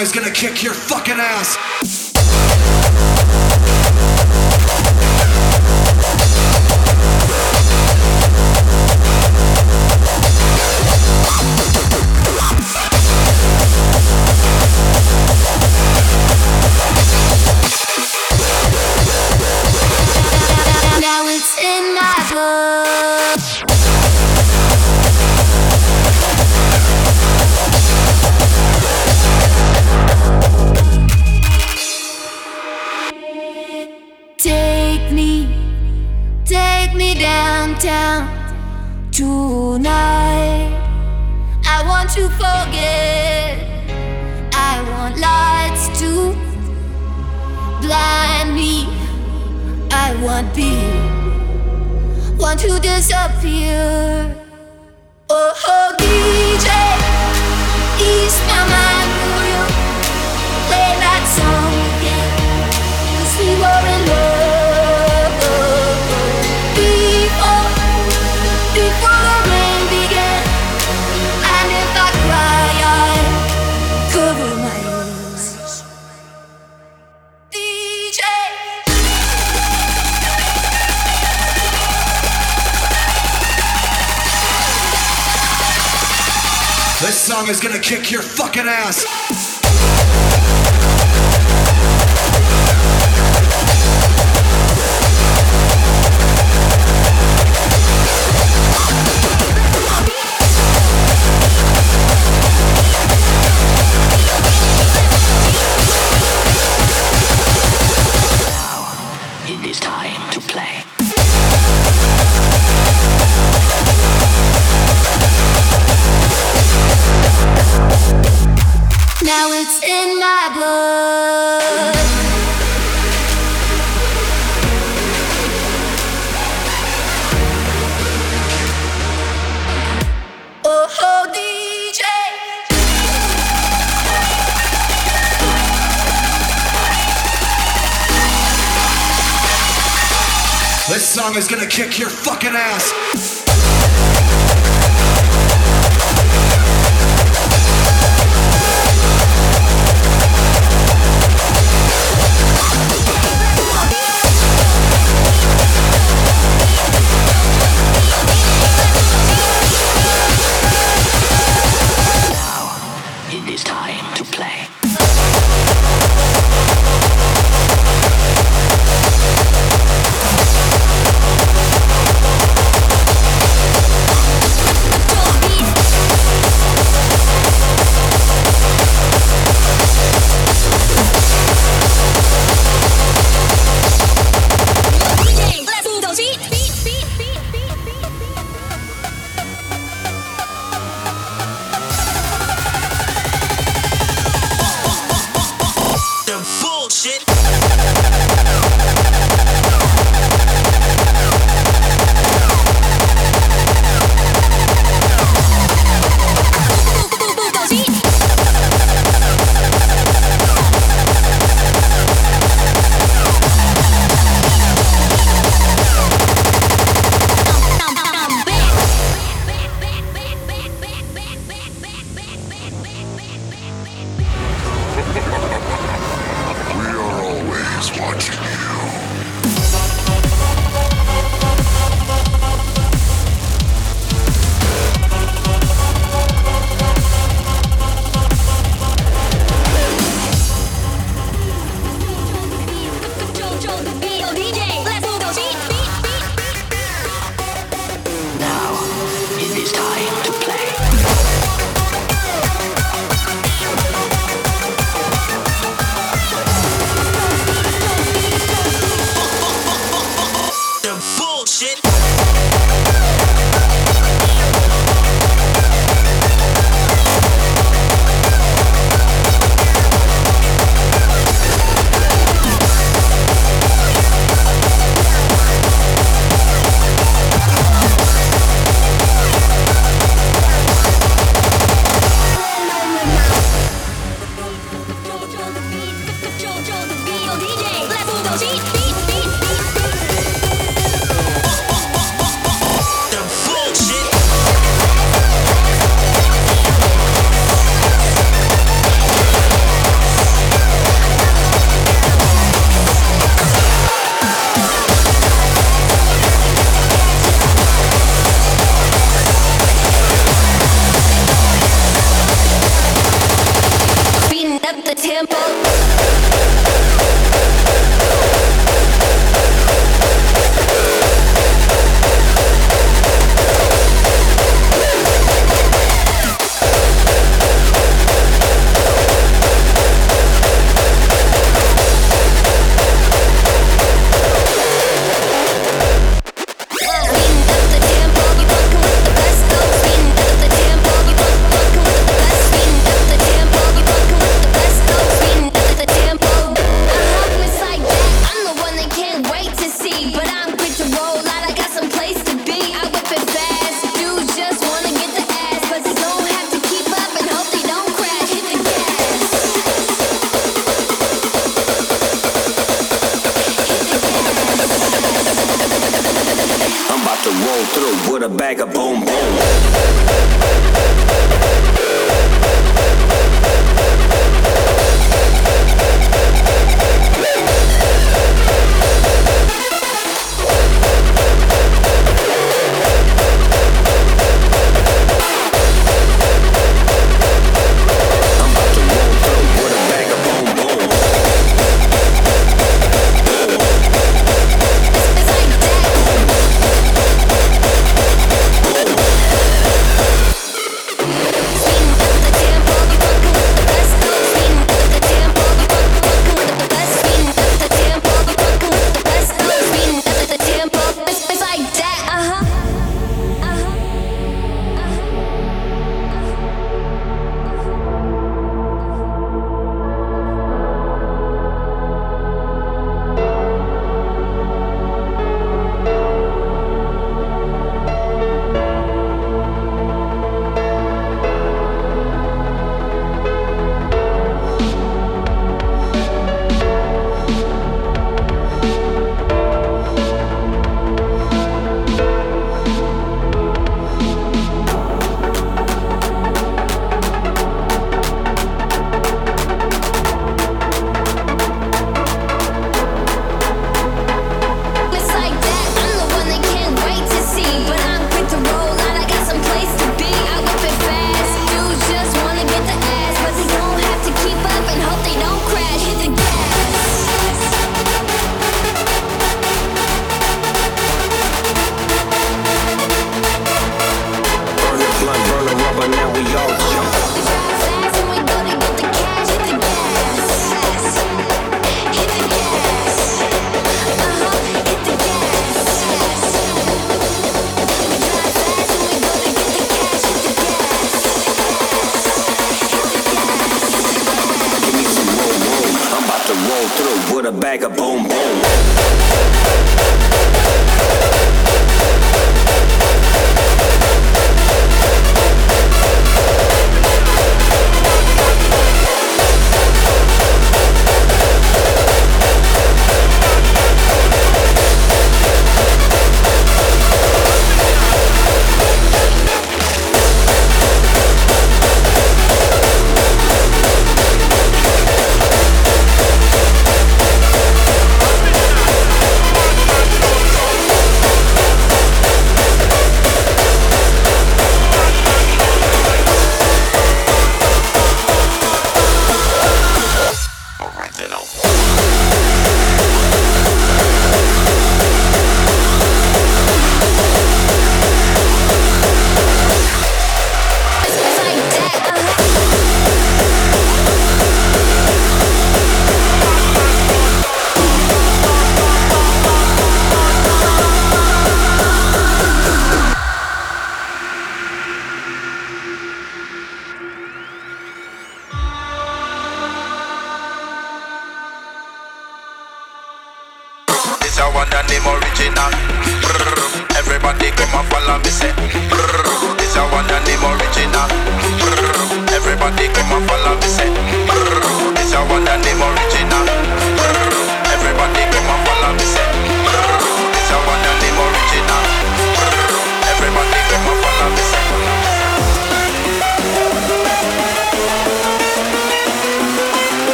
is gonna kick your fucking ass. be, want to disappear. Is gonna kick your fucking ass. Now it's in my blood. Oh, oh, this song is gonna kick your fucking ass. bag of boom boom.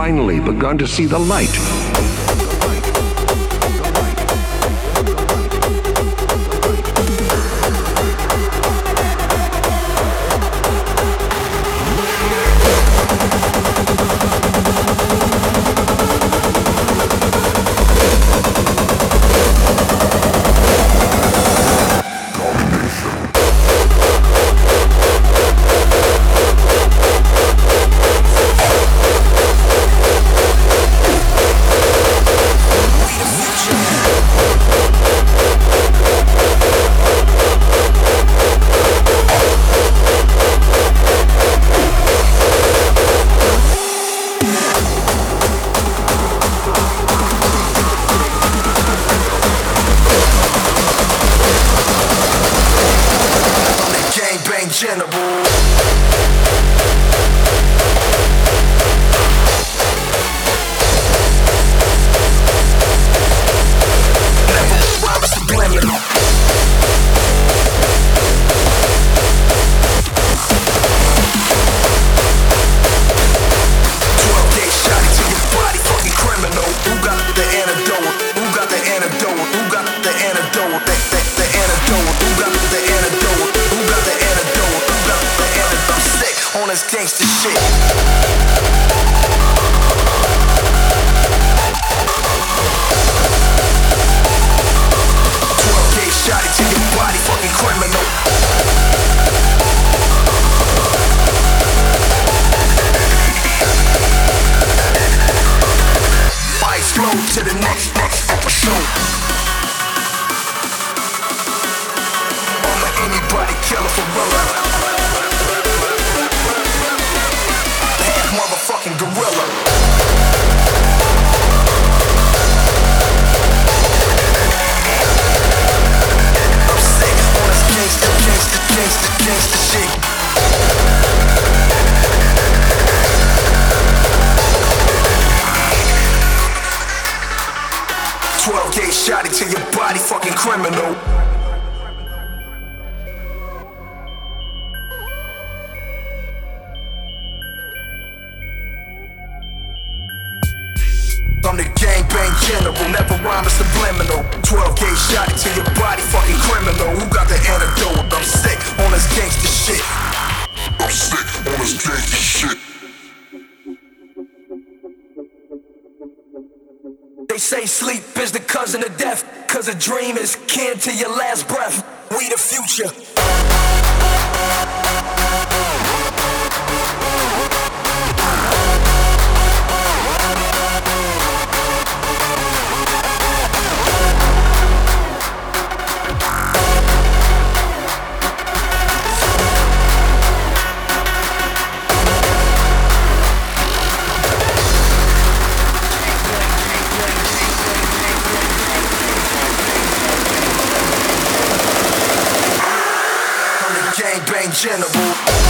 Finally begun to see the light. That's gangster shit. shot it fucking criminal. To the next. I'm anybody killer for real. motherfucking gorilla. gangsta, gangsta, gangsta, gangsta shit. Twelve gauge shot into your body, fucking criminal. Say sleep is the cousin of death, cause a dream is kin to your last breath. We the future. unchangeable.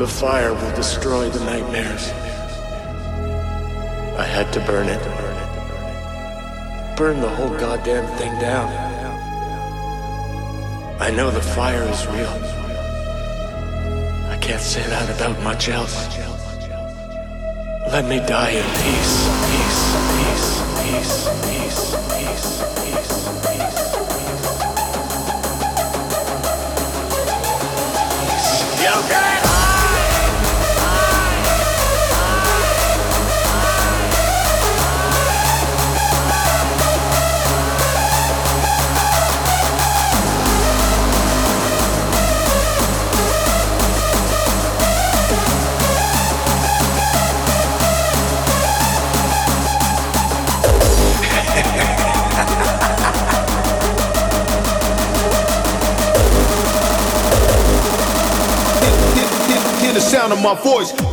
The fire will destroy the nightmares. I had to burn it. Burn the whole goddamn thing down. I know the fire is real. I can't say that about much else. Let me die in peace. Peace, peace, peace, peace, peace. You can sound of my voice.